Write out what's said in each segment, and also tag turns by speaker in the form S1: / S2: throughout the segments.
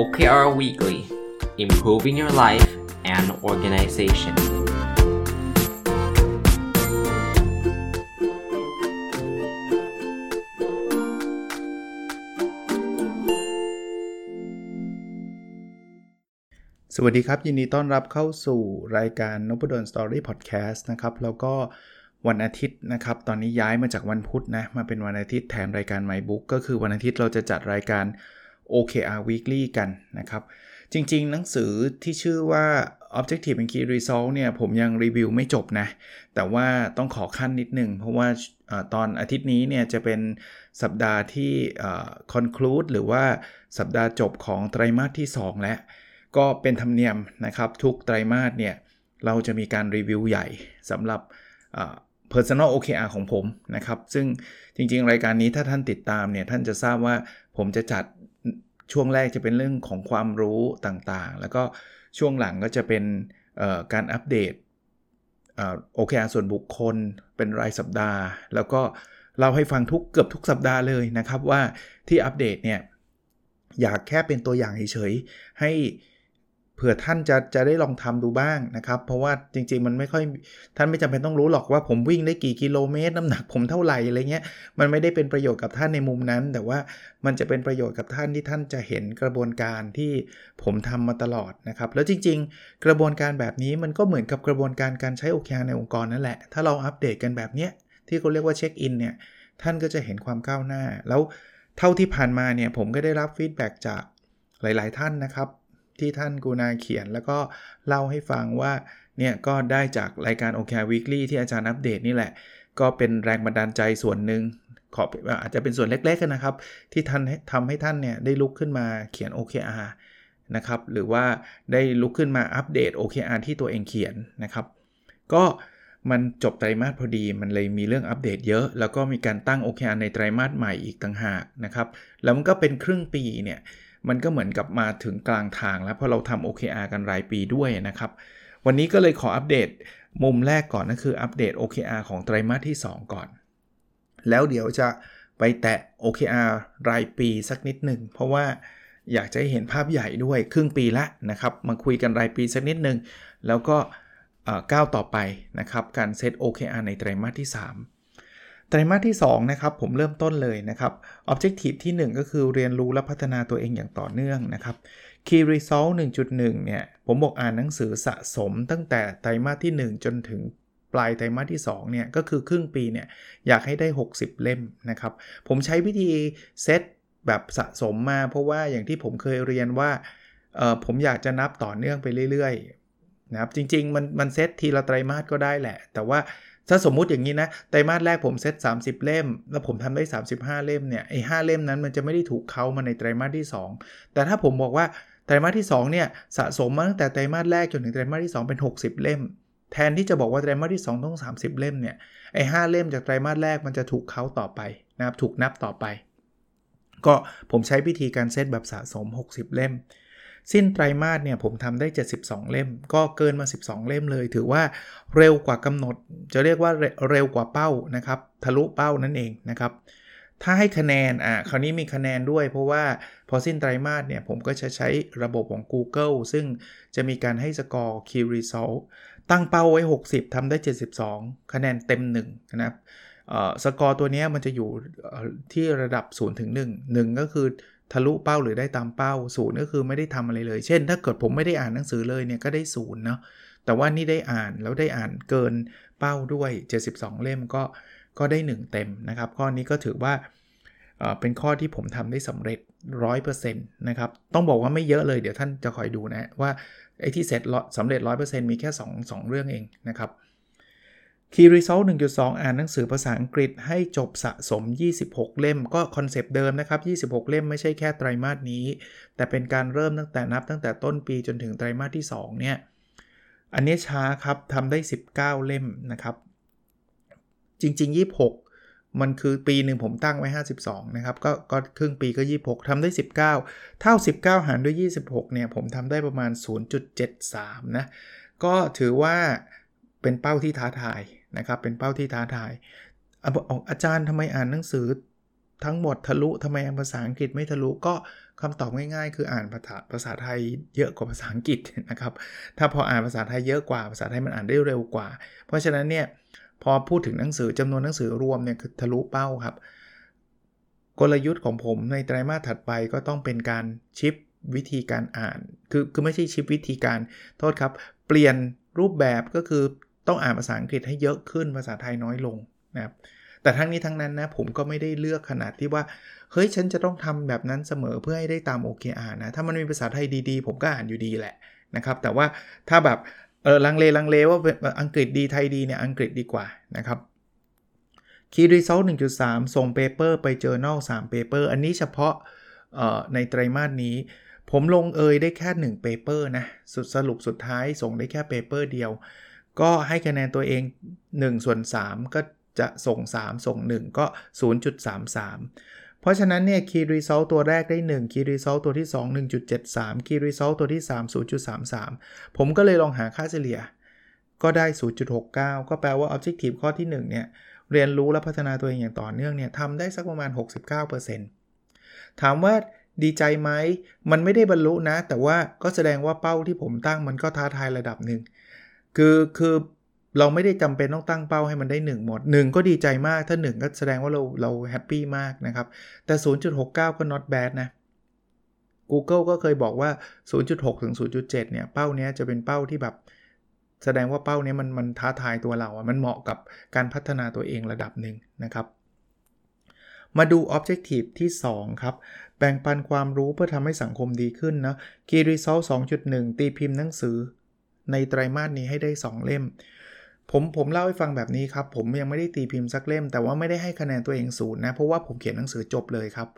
S1: OKR Weekly Improving Your Life and Organization
S2: สวัสดีครับ ยินดีต้อนรับเข้าสู่รายการนพดลสตอรี่พอดแคสต์นะครับ แล้วก็วันอาทิตย์นะครับ ตอนนี้ย้ายมาจากวันพุธนะ มาเป็นวันอาทิตย์แทนรายการ My Book ก็คือวันอาทิตย์เราจะจัดรายการ OKR Weekly กันนะครับ จริงๆ หนังสือที่ชื่อว่า Objective and Key Result เนี่ยผมยังรีวิวไม่จบนะ แต่ว่าต้องขอขั้นนิดนึง เพราะว่าตอนอาทิตย์นี้เนี่ยจะเป็นสัปดาห์ที่ conclude หรือว่าสัปดาห์จบของไตรมาสที่ 2 แล้ว ก็เป็นธรรมเนียมนะครับ ทุกไตรมาสเนี่ยเราจะมีการรีวิวใหญ่สำหรับ Personal OKR ของผมนะครับ ซึ่งจริงๆ รายการนี้ถ้าท่านติดตามเนี่ยท่านจะทราบว่าผมจะจัด ช่วงแรกจะเป็นเรื่องของความรู้ต่างๆ แล้วก็ช่วงหลังก็จะเป็นการอัปเดต OKR ส่วนบุคคลเป็นรายสัปดาห์ แล้วก็เราให้ฟังทุกเกือบทุกสัปดาห์เลยนะครับว่าที่อัปเดตเนี่ยอยากแค่เป็นตัวอย่างเฉยๆให้ เผื่อท่านจะจะได้ลองทำดูบ้างนะครับ เพราะว่าจริง ๆ มันไม่ค่อยท่านไม่จำเป็นต้องรู้หรอกว่าผมวิ่งได้กี่กิโลเมตร น้ำหนักผมเท่าไหร่อะไรเงี้ยมันไม่ได้เป็นประโยชน์กับท่านในมุมนั้น แต่ว่ามันจะเป็นประโยชน์กับท่านที่ท่านจะเห็นกระบวนการที่ผมทำมาตลอดนะครับ แล้วจริง ๆ กระบวนการแบบนี้มันก็เหมือนกับกระบวนการการใช้ OKR ในองค์กรนั่นแหละ ถ้าเราอัปเดตกันแบบเนี้ยที่เขาเรียกว่าเช็คอินเนี่ยท่านก็จะเห็นความก้าวหน้า แล้วเท่าที่ผ่านมาเนี่ยผมก็ได้รับ feedback ากหลาย ๆ ท่านนะครับ ที่ท่านกูนาเขียน แล้วก็เล่าให้ฟังว่าเนี่ยก็ได้จากรายการ OK Weekly ที่อาจารย์อัปเดตนี่แหละ ก็เป็นแรงบันดาลใจส่วนหนึ่งขออาจจะเป็นส่วนเล็กๆนะครับ ที่ท่านทำให้ท่านเนี่ยได้ลุกขึ้นมาเขียน OKR นะครับหรือว่าได้ลุกขึ้นมาอัปเดต OKR ที่ตัวเองเขียนนะครับ ก็มันจบไตรมาสพอดีมันเลยมีเรื่องอัปเดตเยอะ แล้วก็มีการตั้ง OKR ในไตรมาสใหม่อีกต่างหากนะครับ แล้วมันก็เป็นครึ่งปีเนี่ย มันก็เหมือนกับมาถึงกลางทางแล้วเพราะเราทำ OKR กันรายปีด้วยนะครับ วันนี้ก็เลยขออัปเดตมุมแรกก่อนนั่นคืออัปเดต OKR ของไตรมาสที่ 2 ก่อน แล้วเดี๋ยวจะไปแตะ OKR รายปีสักนิดหนึ่งเพราะว่าอยากจะหเห็นภาพใหญ่ด้วยครึ่งปีละนะครับ มาคุยกันรายปีสักนิดหนึ่งแล้วก็ก้าวต่อไปนะครับ การเซต OKR ในไตรมาสที่ 3 ไตรมาสที่2นะครับผมเริ่มต้นเลยนะครับ Objective ที่ 1 ก็คือเรียนรู้และพัฒนาตัวเองอย่างต่อเนื่องนะครับ Key Result 1.1 เนี่ย ผมบอกอ่านหนังสือสะสมตั้งแต่ไตรมาสที่ 1 จนถึงปลายไตรมาสที่2เนี่ย ก็คือครึ่งปีเนี่ย อยากให้ได้ 60 เล่มนะครับ ผมใช้วิธีเซตแบบสะสมมา เพราะว่าอย่างที่ผมเคยเรียนว่าผมอยากจะนับต่อเนื่องไปเรื่อยๆนะครับจริงๆมันมันเซตทีละไตรมาสก็ได้แหละ แต่ว่า ถ้าสมมุติอย่างนี้นะไตรมาสแรกผมเซต30 เล่ม แล้วผมทำได้ 35 เล่มเนี่ยไอ้หเล่มนั้นมันจะไม่ได้ถูกเขามาในไตรมาสที่ 2 แต่ถ้าผมบอกว่าไตรมาสที่2เนี่ยสะสมมาตั้งแต่ไตรมาสแรกจนถึงไตรมาสที่ 2 เป็น 60 เล่ม แทนที่จะบอกว่าไตรมาสที่ 2 ต้อง 30 เล่มเนี่ยไอ้หเล่มจากไตรมาสแรกมันจะถูกเขาต่อไปนะครับถูกนับต่อไป ก็ผมใช้วิธีการเซตแบบสะสม 60 เล่ม สิ้นไตรมาสเนี่ยผมทำได้ 72 เล่ม ก็เกินมา 12 เล่มเลย ถือว่าเร็วกว่ากำหนด จะเรียกว่าเร็วกว่าเป้านะครับ ทะลุเป้านั่นเองนะครับ ถ้าให้คะแนน อะคราวนี้มีคะแนนด้วย เพราะว่าพอสิ้นไตรมาสเนี่ย ผมก็จะใช้ระบบของ Google ซึ่งจะมีการให้สกอร์ Key Result ตั้งเป้าไว้ 60ทำได้ 72 คะแนนเต็ม 1 นะครับสกอร์ตัวนี้มันจะอยู่ที่ระดับ 0 ถึง 1 1 ก็คือ ทะลุเป้าหรือได้ตามเป้าศูนย์ก็คือไม่ได้ทำอะไรเลย เช่น ถ้าเกิดผมไม่ได้อ่านหนังสือเลยเนี่ยก็ได้ศูนย์เนาะแต่ว่านี่ได้อ่านแล้วได้อ่านเกินเป้าด้วย 72 เล่มก็ก็ได้ 1 เต็มนะครับ ข้อนี้ก็ถือว่าเป็นข้อที่ผมทำได้สำเร็จ 100%นะครับ ต้องบอกว่าไม่เยอะเลยเดี๋ยวท่านจะคอยดูนะว่าไอ้ที่เสร็จสำเร็จ 100%มีแค่ 2 2 เรื่องเองนะครับ Key Result 1.2 อ่านหนังสือภาษาอังกฤษให้จบสะสม 26 เล่ม ก็คอนเซปต์เดิมนะครับ 26 เล่มไม่ใช่แค่ไตรมาสนี้ แต่เป็นการเริ่มตั้งแต่นับตั้งแต่ต้นปีจนถึงไตรมาสที่ 2 เนี่ย อันนี้ช้าครับทำได้ 19 เล่มนะครับ จริง ๆ 26 มันคือปีหนึ่งผมตั้งไว้ 52 นะครับ ก็ก็ครึ่งปีก็ 26ทำได้ 19 เท่า 19 หารด้วย 26 เนี่ย ผมทำได้ประมาณ 0.73 นะ ก็ถือว่า เป็นเป้าที่ท้าทายนะครับ เป็นเป้าที่ท้าทายอาจารย์ทำไมอ่านหนังสือ ทั้งหมดทะลุทำไมภาษาอังกฤษไม่ทะลุก็คำตอบง่ายๆ คืออ่านภาษาภาษาไทยเยอะกว่าภาษาอังกฤษนะครับ ถ้าพออ่านภาษาไทยเยอะกว่าภาษาไทยมันอ่านได้เร็วกว่า เพราะฉะนั้นเนี่ยพอพูดถึงหนังสือจำนวนหนังสือรวมเนี่ยคือทะลุเป้าครับ กลยุทธ์ของผมในไตรมาสถัดไปก็ต้องเป็นการชิปวิธีการอ่าน คือคือไม่ใช่ชิปวิธีการโทษครับ เปลี่ยนรูปแบบก็คือ ต้องอ่านภาษาอังกฤษให้เยอะขึ้นภาษาไทยน้อยลงนะครับแต่ทั้งนี้ทั้งนั้นนะผมก็ไม่ได้เลือกขนาดที่ว่า เฮ้ยฉันจะต้องทำแบบนั้นเสมอเพื่อให้ได้ตาม OKR นะ ถ้ามันมีภาษาไทยดีๆ ผมก็อ่านอยู่ดีแหละนะครับแต่ว่าถ้าแบบเออลังเลลังเลว่าอังกฤษดีไทยดีเนี่ยอังกฤษดีกว่านะครับ Key Result 1.3ส่งเปเปอร์ไป Journal 3 paper อันนี้เฉพาะในไตรมาสนี้ ผมลงเอยได้แค่1 paper นะสุดสรุปสุดท้ายส่งได้แค่ paper เดียว ก็ให้คะแนนตัวเอง1ส่วน3 ก็จะส่ง 3 ส่ง 1 ก็ 0.33 เพราะฉะนั้นเนี่ย Key Result ตัวแรกได้ 1 Key Result ตัวที่ 2 1.73 Key Result ตัวที่ 3 0.33 ผมก็เลยลองหาค่าเฉลี่ย ก็ได้ 0.69 ก็แปลว่า Objective ข้อที่ 1 เนี่ย เรียนรู้และพัฒนาตัวเองอย่างต่อเนื่องเนี่ยทำได้สักประมาณ 69%ถามว่าดีใจไหม มันไม่ได้บรรลุนะ แต่ว่าก็แสดงว่าเป้าที่ผมตั้งมันก็ท้าทายระดับหนึ่ง คือคือเราไม่ได้จำเป็นต้องตั้งเป้าให้มันได้ 1 หมด 1 ก็ดีใจมากถ้า 1 ก็แสดงว่าเราเราแฮปปี้มากนะครับ แต่ 0.69 ก็ not bad นะ Google ก็เคยบอกว่า 0.6 ถึง 0.7 เนี่ย เป้าเนี้ยจะเป็นเป้าที่แบบ แสดงว่าเป้าเนี้ยมันมันท้าทายตัวเราอะมันเหมาะกับการพัฒนาตัวเองระดับหนึ่งนะครับ มาดู Objective ที่ 2 ครับ แบ่งปันความรู้เพื่อทำให้สังคมดีขึ้นนะ Key Result 2.1 ตีพิมพ์หนังสือ ในไตรมาสนี้ให้ได้ 2 เล่ม ผมผมเล่าให้ฟังแบบนี้ครับ ผมยังไม่ได้ตีพิมพ์สักเล่ม แต่ว่าไม่ได้ให้คะแนนตัวเองศูนย์นะ เพราะว่าผมเขียนหนังสือจบเลยครับ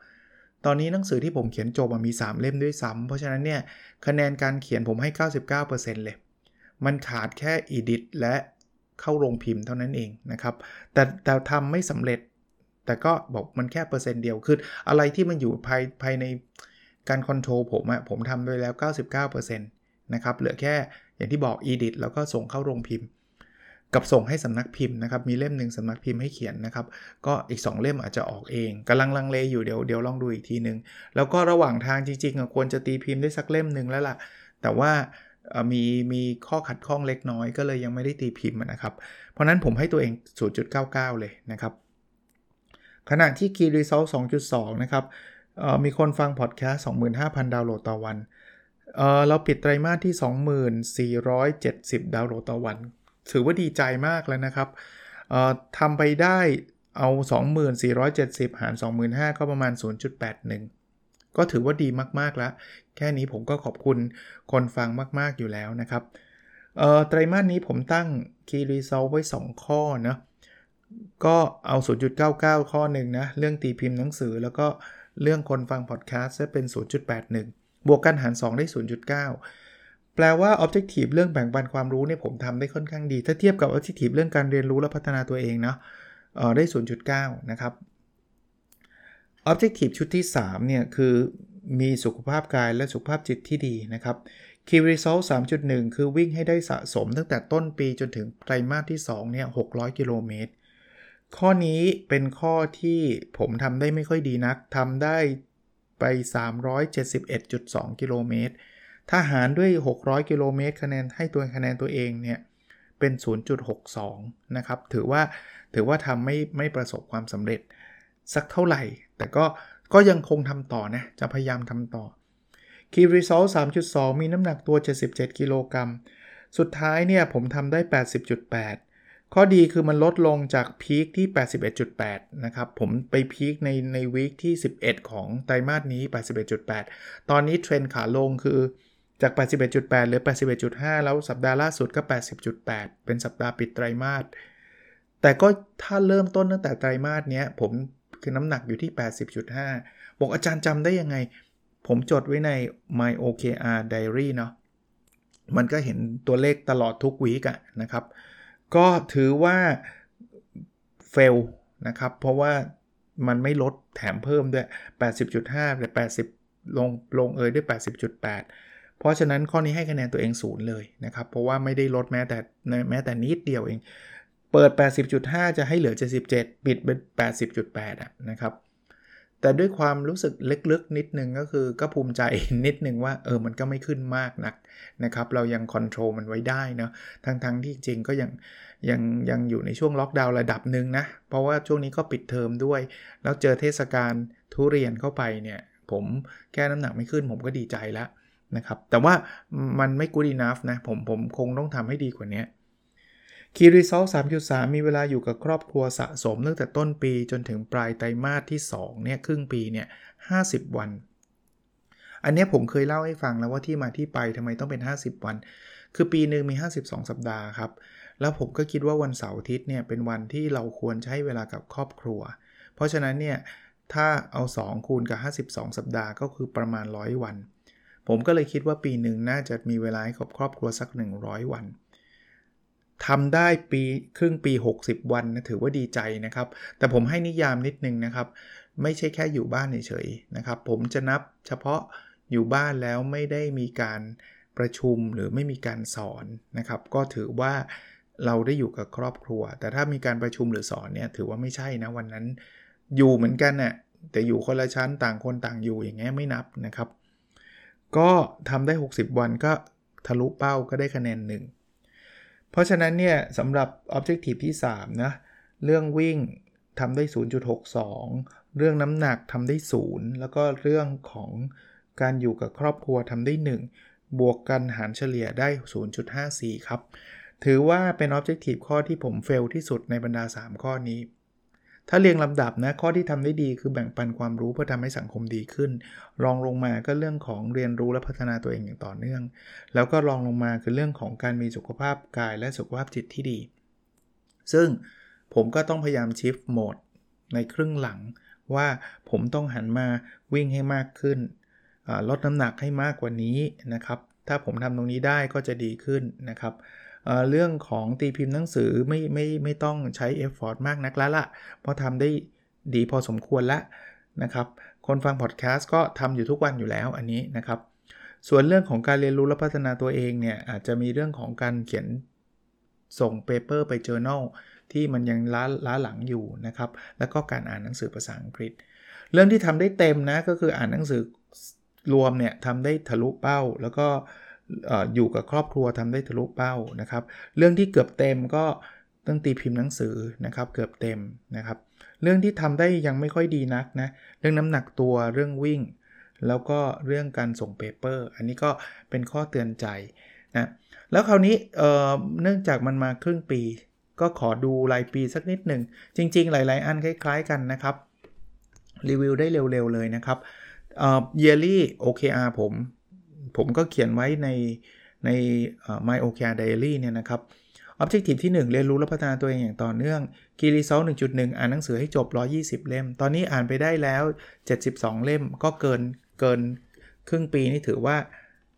S2: ตอนนี้หนังสือที่ผมเขียนจบมี 3 เล่มด้วยซ้ำเพราะฉะนั้นเนี่ยคะแนนการเขียนผมให้ 99%เลย มันขาดแค่ edit และเข้าโรงพิมพ์เท่านั้นเองนะครับ แต่แต่ทำไม่สำเร็จ แต่ก็บอกมันแค่เปอร์เซ็นต์เดียวคืออะไรที่มันอยู่ภายภายในการคอนโทรลผมอะผมทำไปแล้ว 99% นะครับเหลือแค่อย่างที่บอก edit แล้วก็ส่งเข้าโรงพิมพ์ กับส่งให้สำนักพิมพ์นะครับมีเล่มหนึ่งสำนักพิมพ์ให้เขียนนะครับก็อีก 2 เล่มอาจจะออกเองกำลังลังเลอยู่เดี๋ยวเดี๋ยวลองดูอีกทีนึง แล้วก็ระหว่างทางจริงๆควรจะตีพิมพ์ได้สักเล่มหนึ่งแล้วล่ะ แต่ว่ามีมีข้อขัดข้องเล็กน้อยก็เลยยังไม่ได้ตีพิมพ์นะครับ เพราะนั้นผมให้ตัวเอง 0.99 เลยนะครับ ขณะที่ Key Result 2.2 นะครับมีคนฟังพอดแคสต์ 25,000 ดาวน์โหลดต่อวัน เเราปิดไตรมาสที่ 2470 ดาวน์โหลดต่อวัน ถือว่าดีใจมากแล้วนะครับทำไปได้เอา 2470 หาร 25,000 ก็ประมาณ 0.81 ก็ถือว่าดีมาก ๆ แล้ว แค่นี้ผมก็ขอบคุณคนฟังมาก ๆ อยู่แล้วนะครับไตรมาสนี้ผมตั้ง Key Result ไว้ 2 ข้อนะก็เอา 0.99 ข้อหนึ่งนะ เรื่องตีพิมพ์หนังสือแล้วก็เรื่องคนฟังพอดแคสต์จะเป็น 0.81 บวกกันหาร 2 ได้ 0.9 แปลว่า Objective เรื่องแบ่งปันความรู้เนี่ยผมทำได้ค่อนข้างดี ถ้าเทียบกับ Objective เรื่องการเรียนรู้และพัฒนาตัวเองเนาะได้ 0.9 นะครับ Objective ชุดที่ 3 เนี่ย คือมีสุขภาพกายและสุขภาพจิตที่ดีนะครับ Key Result 3.1 คือวิ่งให้ได้สะสมตั้งแต่ต้นปีจนถึงไตรมาสที่ 2 เนี่ย 600 กิโลเมตร ข้อนี้เป็นข้อที่ผมทำได้ไม่ค่อยดีนักทำได้ ไป 371.2 กิโลเมตร ถ้าหารด้วย 600 กิโลเมตรคะแนนให้ตัวคะแนนตัวเองเนี่ยเป็น 0.62 นะครับ ถือว่าถือว่าทำไม่ไม่ประสบความสำเร็จสักเท่าไหร่ แต่ก็ก็ยังคงทำต่อนะ จะพยายามทำต่อ Key Result 3.2 มีน้ำหนักตัว 77 กิโลกรัม สุดท้ายเนี่ยผมทำได้ 80.8 ข้อดีคือมันลดลงจากพีคที่ 81.8 นะครับ ผมไปพีคในในวีคที่ 11 ของไตรมาสนี้ 81.8 ตอนนี้เทรนขาลงคือจาก 81.8หลือ 81.5 แล้วสัปดาห์ล่าสุดก็ 80.8 เป็นสัปดาห์ปิดไตรมาส แต่ก็ถ้าเริ่มต้นตั้งแต่ไตรมาสนี้ผมคือน้ำหนักอยู่ที่ 80.5 บอกอาจารย์จำได้ยังไง ผมจดไว้ใน my OKR diary เนาะ มันก็เห็นตัวเลขตลอดทุกวีกอะนะครับ ก็ถือว่า fail นะครับ เพราะว่ามันไม่ลดแถมเพิ่มด้วย 80.5แต่80 ลงลงเอยด้วย 80.8 เพราะฉะนั้นข้อนี้ให้คะแนนตัวเองศูนย์เลยนะครับ เพราะว่าไม่ได้ลดแม้แต่แม้แต่นิดเดียวเอง เปิด 80.5 จะให้เหลือ 77 ปิดเป็น 80.8 นะครับ แต่ด้วยความรู้สึกลึกๆนิดนึงก็คือก็ภูมิใจนิดนึงว่าเออมันก็ไม่ขึ้นมากนักนะครับ เรายังคอนโทรลมันไว้ได้เนาะทั้งๆที่จริงก็ยังยังยังอยู่ในช่วงล็อกดาวน์ระดับหนึ่งนะ เพราะว่าช่วงนี้ก็ปิดเทอมด้วย แล้วเจอเทศกาลทุเรียนเข้าไปเนี่ย ผมแก้น้ำหนักไม่ขึ้นผมก็ดีใจแล้วนะครับ แต่ว่ามันไม่ good enough นะผมผมคงต้องทำให้ดีกว่านี้ คีรีซอล3.3 มีเวลาอยู่กับครอบครัวสะสมตั้งแต่ต้นปีจนถึงปลายไตรมาสที่2เนี่ยครึ่งปีเนี่ย50 วัน อันนี้ผมเคยเล่าให้ฟังแล้วว่าที่มาที่ไปทำไมต้องเป็น 50 วัน คือปีหนึ่งมี 52 สัปดาห์ครับ แล้วผมก็คิดว่าวันเสาร์อาทิตย์เนี่ยเป็นวันที่เราควรใช้เวลากับครอบครัว เพราะฉะนั้นเนี่ยถ้าเอา 2 คูณกับ 52 สัปดาห์ก็คือประมาณ 100 วัน ผมก็เลยคิดว่าปีหนึ่งน่าจะมีเวลาให้กับครอบครัวสัก 100 วัน ทำได้ปีครึ่งปี 60 วันนะถือว่าดีใจนะครับ แต่ผมให้นิยามนิดนึงนะครับ ไม่ใช่แค่อยู่บ้านเฉยๆนะครับ ผมจะนับเฉพาะอยู่บ้านแล้วไม่ได้มีการประชุมหรือไม่มีการสอนนะครับ ก็ถือว่าเราได้อยู่กับครอบครัว แต่ถ้ามีการประชุมหรือสอนเนี่ยถือว่าไม่ใช่นะวันนั้น อยู่เหมือนกันนะ่ะแต่อยู่คนละชั้นต่างคนต่างอยู่อย่างเงี้ยไม่นับนะครับ ก็ทำได้ 60 วันก็ทะลุเป้าก็ได้คะแนนหนึ่ง เพราะฉะนั้นเนี่ยสำหรับ Objective ที่ 3 นะ เรื่องวิ่งทำได้ 0.62 เรื่องน้ำหนักทำได้ 0 แล้วก็เรื่องของการอยู่กับครอบครัวทำได้ 1 บวกกันหารเฉลี่ยได้ 0.54 ครับ ถือว่าเป็น Objective ข้อที่ผมเฟลที่สุดในบรรดา 3 ข้อนี้ ถ้าเรียงลำดับนะข้อที่ทำได้ดีคือแบ่งปันความรู้เพื่อทำให้สังคมดีขึ้น รองลงมาก็เรื่องของเรียนรู้และพัฒนาตัวเองอย่างต่อเนื่อง แล้วก็รองลงมาคือเรื่องของการมีสุขภาพกายและสุขภาพจิตที่ดี ซึ่งผมก็ต้องพยายามชิฟโหมดในครึ่งหลังว่าผมต้องหันมาวิ่งให้มากขึ้น ลดน้ำหนักให้มากกว่านี้นะครับ ถ้าผมทำตรงนี้ได้ก็จะดีขึ้นนะครับ เรื่องของตีพิมพ์หนังสือไม่ไม่ไม่ต้องใช้ effort มากนักแล้วล่ะ เพราะทำได้ดีพอสมควรแล้วนะครับ คนฟังพอดแคสต์ก็ทำอยู่ทุกวันอยู่แล้วอันนี้นะครับ ส่วนเรื่องของการเรียนรู้และพัฒนาตัวเองเนี่ยอาจจะมีเรื่องของการเขียนส่ง paper ไป journal ที่มันยังล้าล้าหลังอยู่นะครับ แล้วก็การอ่านหนังสือภาษาอังกฤษ เรื่องที่ทำได้เต็มนะก็คืออ่านหนังสือรวมเนี่ยทำได้ทะลุเป้า แล้วก็ อยู่กับครอบครัวทำได้ทะลุเป้านะครับ เรื่องที่เกือบเต็มก็ต้องตีพิมพ์หนังสือนะครับเกือบเต็มนะครับ เรื่องที่ทำได้ยังไม่ค่อยดีนักนะเรื่องน้ำหนักตัวเรื่องวิ่ง แล้วก็เรื่องการส่งเปเปอร์ อันนี้ก็เป็นข้อเตือนใจนะแล้วคราวนี้เเนื่องจากมันมาครึ่งปี ก็ขอดูรายปีสักนิดหนึ่ง จริง ๆ หลาย ๆ อันคล้าย ๆ กันนะครับรีวิวได้เร็ว ๆ เลยนะครับเอ่อ yearly OKR ผม ผมก็เขียนไว้ในใน My OKR Diary เนี่ยนะครับ Objective ที่ 1 เรียนรู้และพัฒนาตัวเองอย่างต่อเนื่อง Key Result 1.1 อ่านหนังสือให้จบ 120 เล่ม ตอนนี้อ่านไปได้แล้ว 72 เล่มก็เกินเกินครึ่งปีนี่ถือว่า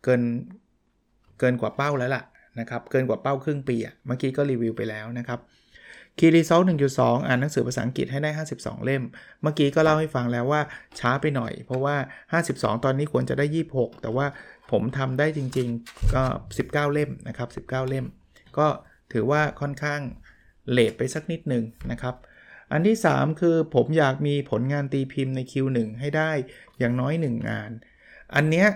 S2: เกินเกินกว่าเป้าแล้วล่ะนะครับ เกินกว่าเป้าครึ่งปีอะเมื่อกี้ก็รีวิวไปแล้วนะครับ คีรีซอล1.2 อ่านหนังสือภาษาอังกฤษให้ได้ 52 เล่ม เมื่อกี้ก็เล่าให้ฟังแล้วว่าช้าไปหน่อย เพราะว่า 52 ตอนนี้ควรจะได้ 26 แต่ว่าผมทำได้จริงๆก็ 19 เล่มนะครับ 19 เล่ม ก็ถือว่าค่อนข้างเลทไปสักนิดหนึ่งนะครับ อันที่ 3 คือผมอยากมีผลงานตีพิมพ์ใน Q1 ให้ได้อย่างน้อย 1 งาน อันเนี้ย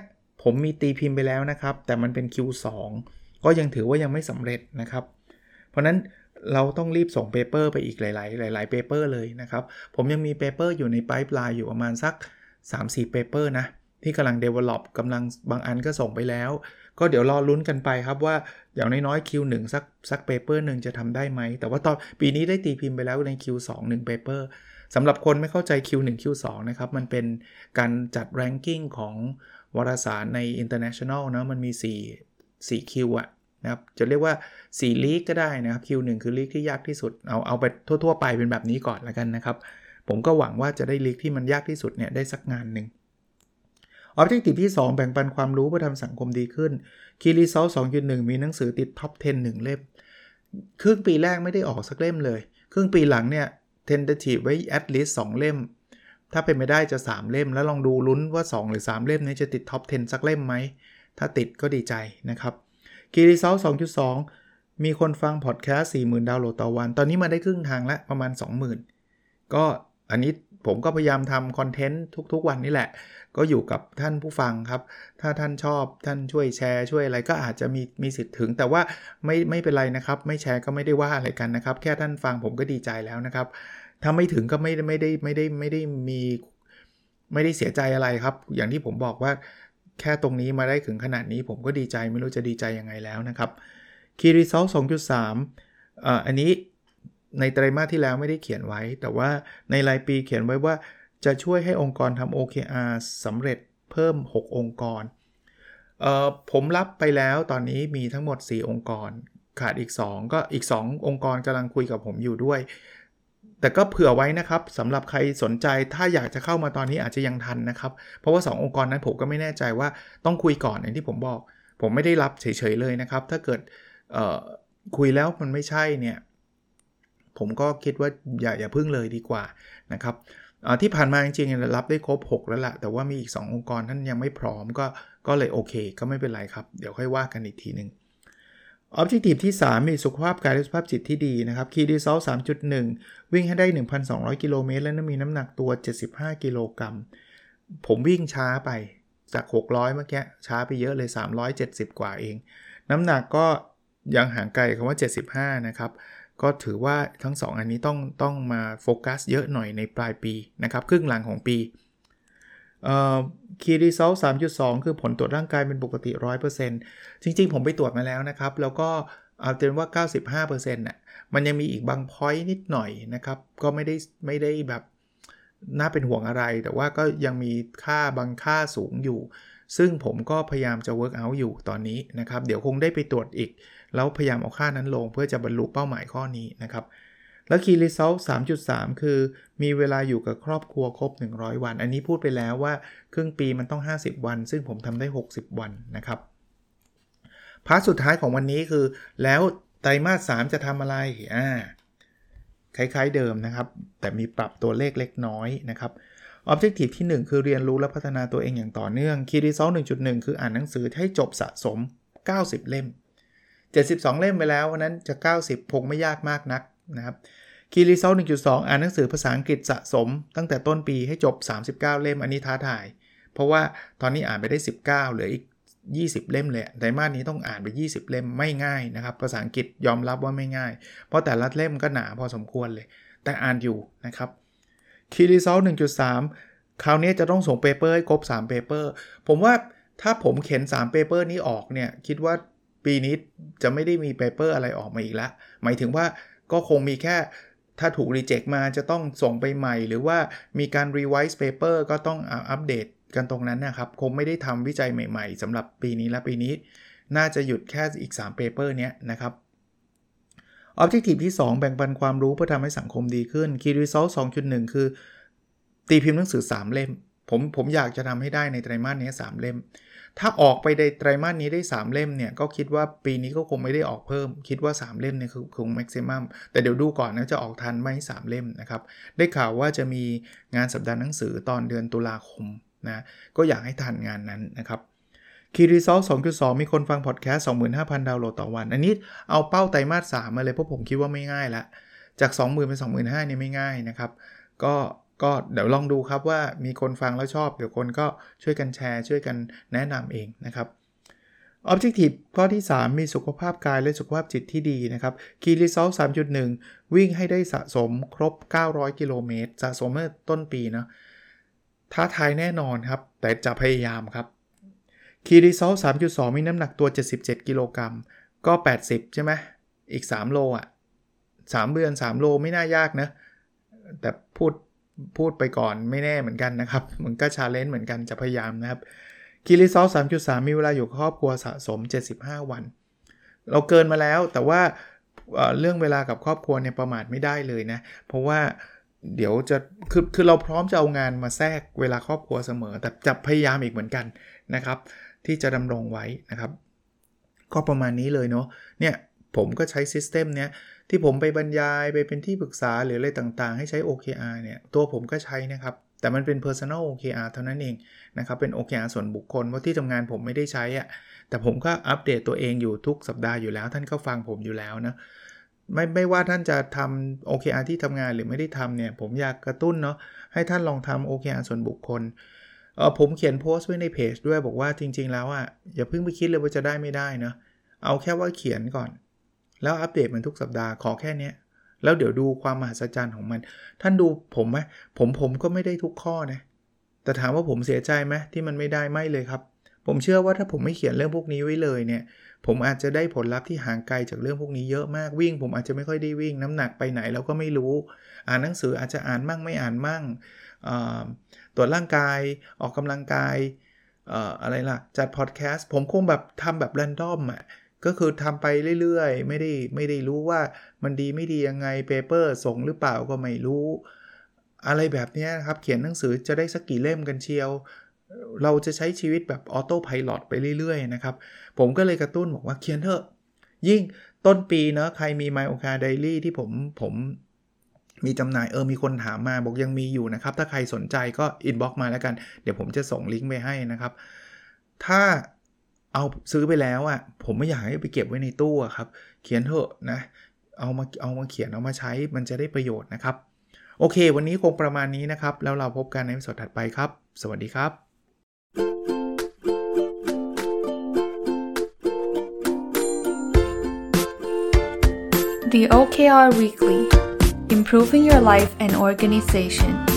S2: ผมมีตีพิมพ์ไปแล้วนะครับ แต่มันเป็น Q2 ก็ยังถือว่ายังไม่สำเร็จนะครับ เพราะนั้น เราต้องรีบส่ง paper ไปอีกหลาย ๆ หลายๆ paper เลยนะครับ ผมยังมี paper อยู่ใน pipeline อยู่ประมาณสัก 3-4 paper นะ ที่กำลัง develop กำลังบางอันก็ส่งไปแล้ว ก็เดี๋ยวรอลุ้นกันไปครับว่าอย่างน้อยๆ Q1 สักสัก paper หนึ่งจะทำได้ไหม แต่ว่าตอนปีนี้ได้ตีพิมพ์ไปแล้วใน Q2 1 paper สำหรับคนไม่เข้าใจ Q1 Q2 นะครับ มันเป็นการจัด ranking ของวารสารใน international นะ มันมี 4 4 Q อะ นะครับจะเรียกว่า 4 ลีกก็ได้นะครับ Q1 คือลีกที่ยากที่สุด เอาเอาไปทั่ว ๆ ไปเป็นแบบนี้ก่อนแล้วกันนะครับ ผมก็หวังว่าจะได้ลีกที่มันยากที่สุดเนี่ยได้สักงานหนึ่ง objective ที่ 2 แบ่งปันความรู้เพื่อทำสังคมดีขึ้นKey Result สองจุดหนึ่งมีหนังสือติดท็อป 10 1 เล่ม ครึ่งปีแรกไม่ได้ออกสักเล่มเลย ครึ่งปีหลังเนี่ย tentative ไว้ at least 2 เล่ม ถ้าเป็นไม่ได้จะ 3 เล่ม แล้วลองดูลุ้นว่า 2 หรือ 3 เล่มนี้จะติดท็อป 10 สักเล่มไหม ถ้าติดก็ดีใจนะครับ Key Result สองจุดสองมีคนฟังพอดแคสต์สี่หมื่นดาวน์โหลดต่อวัน ตอนนี้มาได้ครึ่งทางแล้วประมาณ 20,000 ก็อันนี้ผมก็พยายามทำคอนเทนต์ทุกๆวันนี่แหละ ก็อยู่กับท่านผู้ฟังครับ ถ้าท่านชอบท่านช่วยแชร์ช่วยอะไรก็อาจจะมีมีสิทธิ์ถึง แต่ว่าไม่ไม่เป็นไรนะครับ ไม่แชร์ก็ไม่ได้ว่าอะไรกันนะครับ แค่ท่านฟังผมก็ดีใจแล้วนะครับ ถ้าไม่ถึงก็ไม่ไม่ได้ไม่ได้ไม่ได้มี ไม่ได้เสียใจอะไรครับ อย่างที่ผมบอกว่า แค่ตรงนี้มาได้ถึงขนาดนี้ผมก็ดีใจไม่รู้จะดีใจยังไงแล้วนะครับ Key Result 2.3อ่าอันนี้ในไตรมาสที่แล้วไม่ได้เขียนไว้ แต่ว่าในรายปีเขียนไว้ว่าจะช่วยให้องค์กรทำ OKR สำเร็จเพิ่ม 6 องค์กรเอ่อผมรับไปแล้วตอนนี้มีทั้งหมด 4 องค์กร ขาดอีก 2 ก็อีก 2 องค์กรกำลังคุยกับผมอยู่ด้วย แต่ก็เผื่อไว้นะครับสำหรับใครสนใจถ้าอยากจะเข้ามาตอนนี้อาจจะยังทันนะครับ เพราะว่า 2 องค์กรนั้นผมก็ไม่แน่ใจว่าต้องคุยก่อนอย่างที่ผมบอก ผมไม่ได้รับเฉยๆเลยนะครับ ถ้าเกิดคุยแล้วมันไม่ใช่เนี่ยผมก็คิดว่าอย่าอย่าพึ่งเลยดีกว่านะครับที่ผ่านมาจริงๆรับได้ครบ 6 แล้วละ่ะ แต่ว่ามีอีก 2 องค์กรท่านยังไม่พร้อมก็ก็เลยโอเค ก็ไม่เป็นไรครับ เดี๋ยวค่อยว่ากันอีกทีหนึ่ง Objective ที่ 3 มีสุขภาพกายและสุขภาพจิตที่ดีนะครับ Key Result 3.1 วิ่งให้ได้ 1,200 กิโลเมตร และมีน้ำหนักตัว 75 กิโลกรัม ผมวิ่งช้าไปจาก 600 เมื่อกี้ช้าไปเยอะเลย 370 กว่าเอง น้ำหนักก็ยังห่างไกลคำว่า 75 นะครับ ก็ถือว่าทั้ง 2 อันนี้ต้องต้องมาโฟกัสเยอะหน่อยในปลายปีนะครับ ครึ่งหลังของปี Key Result 3.2คือผลตรวจร่างกายเป็นปกติ 100%จริงๆ ผมไปตรวจมาแล้วนะครับ แล้วก็เอาเป็นว่า 95%น่ะมันยังมีอีกบาง point นิดหน่อยนะครับ ก็ไม่ได้ไม่ได้แบบน่าเป็นห่วงอะไร แต่ว่าก็ยังมีค่าบางค่าสูงอยู่ ซึ่งผมก็พยายามจะ work out อยู่ตอนนี้นะครับ เดี๋ยวคงได้ไปตรวจอีก แล้วพยายามเอาค่านั้นลงเพื่อจะบรรลุเป้าหมายข้อนี้นะครับ แล้ว Key Result 3.3 คือมีเวลาอยู่กับครอบครัวครบ 100 วัน อันนี้พูดไปแล้วว่าครึ่งปีมันต้อง 50 วัน ซึ่งผมทำได้ 60 วันนะครับพาร์ทสุดท้ายของวันนี้คือ แล้วไตรมาส 3 จะทำอะไรอ่าคล้ายๆเดิมนะครับ แต่มีปรับตัวเลขเล็กน้อยนะครับ Objective ที่ 1 คือเรียนรู้และพัฒนาตัวเองอย่างต่อเนื่อง Key Result 1.1 คืออ่านหนังสือให้จบสะสม 90 เล่ม 72 เล่มไปแล้ววันนั้นจะ 90 คงไม่ยากมากนัก นะครับคีรีเซล1.2อ่านหนังสือภาษาอังกฤษสะสม ตั้งแต่ต้นปีให้จบ 39 เล่มอันนี้ท้าทาย เพราะว่าตอนนี้อ่านไปได้ 19 เหลืออีก 20 เล่มเลยไตรมาสนี้ต้องอ่านไป 20 เล่มไม่ง่ายนะครับภาษาอังกฤษยอมรับว่าไม่ง่าย เพราะแต่ละเล่มก็หนาพอสมควรเลย แต่อ่านอยู่นะครับ Key Result 1.3คราวนี้จะต้องส่ง paper ให้ครบ3 paper ผมว่าถ้าผมเข็น3 paper นี้ออกเนี่ยคิดว่าปีนี้จะไม่ได้มี paper อะไรออกมาอีกแล้วหมายถึงว่า ก็คงมีแค่ถ้าถูก reject มาจะต้องส่งไปใหม่ หรือว่ามีการ revise paper ก็ต้องอัปเดตกันตรงนั้นนะครับ คงไม่ได้ทำวิจัยใหม่ๆสำหรับปีนี้และปีนี้ น่าจะหยุดแค่อีก3 paper เนี้ยนะครับ Objective ที่ 2 แบ่งปันความรู้เพื่อทำให้สังคมดีขึ้น Key Result 2.1 คือ ตีพิมพ์หนังสือ 3 เล่ม ผมผมอยากจะทำให้ได้ในไตรมาสนี้3เล่ม ถ้าออกไปในไตรมาสนี้ได้ 3 เล่มเนี่ยก็คิดว่าปีนี้ก็คงไม่ได้ออกเพิ่ม คิดว่า 3 เล่มเนี่ยคือคงแม็กซิมัมแต่เดี๋ยวดูก่อนนะจะออกทันไหม3เล่มนะครับ ได้ข่าวว่าจะมีงานสัปดาห์หนังสือตอนเดือนตุลาคมนะก็อยากให้ทันงานนั้นนะครับคีรีซอล2.2 มีคนฟังพอดแคสต์25,000 ดาวน์โหลดต่อวัน อันนี้เอาเป้าไตรมาส3มาเลยเพราะผมคิดว่าไม่ง่ายละ จาก 20,000เป็น25,000นี่ยไม่ง่ายนะครับ ก็ ก็เดี๋ยวลองดูครับว่ามีคนฟังแล้วชอบ เดี๋ยวคนก็ช่วยกันแชร์ ช่วยกันแนะนำเองนะครับ Objective ข้อที่ 3 มีสุขภาพกายและสุขภาพจิตที่ดีนะครับ Key Result 3.1 วิ่งให้ได้สะสมครบ 900 กิโลเมตร สะสมเมื่อต้นปีนะท้าทายแน่นอนครับ แต่จะพยายามครับ Key Result 3.2 มีน้ำหนักตัว 77 กิโลกรัม ก็ 80 ใช่ไหมอีก 3 โลอะ 3 เดือน 3 โลไม่น่ายากนะ แต่พูด พูดไปก่อนไม่แน่เหมือนกันนะครับ มันก็ challenge เหมือนกันจะพยายามนะครับ Key Result สามจุดสามมีเวลาอยู่ครอบครัวสะสม 75 วัน เราเกินมาแล้วแต่ว่าเรื่องเวลากับครอบครัวเนี่ยประมาทไม่ได้เลยนะ เพราะว่าเดี๋ยวจะคือคือเราพร้อมจะเอางานมาแทรกเวลาครอบครัวเสมอ แต่จะพยายามอีกเหมือนกันนะครับ ที่จะดำรงไว้นะครับ ก็ประมาณนี้เลยเนาะเนี่ย ผมก็ใช้ซิสเต็มเนี้ยที่ผมไปบรรยายไปเป็นที่ปรึกษาหรืออะไรต่างๆ ให้ใช้ OKR เนี่ย ตัวผมก็ใช้นะครับ แต่มันเป็น personal OKR เท่านั้นเองนะครับ เป็น OKR ส่วนบุคคลเพราะที่ทำงานผมไม่ได้ใช้อะแต่ผมก็อัปเดตตัวเองอยู่ทุกสัปดาห์อยู่แล้ว ท่านก็ฟังผมอยู่แล้วนะไม่ไม่ว่าท่านจะทำ OKR ที่ทำงานหรือไม่ได้ทำเนี่ย ผมอยากกระตุ้นเนาะให้ท่านลองทำ OKR ส่วนบุคคลเออผมเขียนโพสต์ไว้ในเพจด้วยบอกว่าจริง ๆ แล้วอะ่ะอย่าเพิ่งไปคิดเลยว่าจะได้ไม่ได้เนาะเอาแค่ว่าเขียนก่อน แล้วอัปเดตมันทุกสัปดาห์ขอแค่เนี้ยแล้วเดี๋ยวดูความมหัศจรรย์ของมัน ท่านดูผมไหมผมผมก็ไม่ได้ทุกข้อนะ แต่ถามว่าผมเสียใจไหมที่มันไม่ได้ไม่เลยครับ ผมเชื่อว่าถ้าผมไม่เขียนเรื่องพวกนี้ไว้เลยเนี่ย ผมอาจจะได้ผลลัพธ์ที่ห่างไกลจากเรื่องพวกนี้เยอะมากวิ่ง ผมอาจจะไม่ค่อยได้วิ่ง น้ำหนักไปไหนเราก็ไม่รู้ อ่านหนังสืออาจจะอ่านมั่งไม่อ่านมั่งตรวจร่างกายออกกำลังกายอะไรล่ะ จัดพอดแคสต์ผมคงแบบทำแบบแรนดอมอะ ก็คือทำไปเรื่อยๆ ไม่ได้ไม่ได้รู้ว่ามันดีไม่ดียังไง paper ส่งหรือเปล่าก็ไม่รู้ อะไรแบบนี้นะครับ เขียนหนังสือจะได้สักกี่เล่มกันเชียว เราจะใช้ชีวิตแบบ autopilot ไปเรื่อยๆนะครับ ผมก็เลยกระตุ้นบอกว่าเขียนเถอะ ยิ่งต้นปีเนาะใครมี My OKR Daily ที่ผมผมมีจำหน่ายเออมีคนถามมาบอกยังมีอยู่นะครับ ถ้าใครสนใจก็ inbox มาแล้วกัน เดี๋ยวผมจะส่งลิงก์ไปให้นะครับ ถ้า เอาซื้อไปแล้วอะ่ะผมไม่อยากให้ไปเก็บไว้ในตู้ครับ เขียนเถอะนะ เอามาเอามาเขียนเอามาใช้มันจะได้ประโยชน์นะครับ โอเค วันนี้คงประมาณนี้นะครับ แล้วเราพบกันในสดถัดไปครับ สวัสดีครับ
S3: The OKR Weekly Improving Your Life and Organization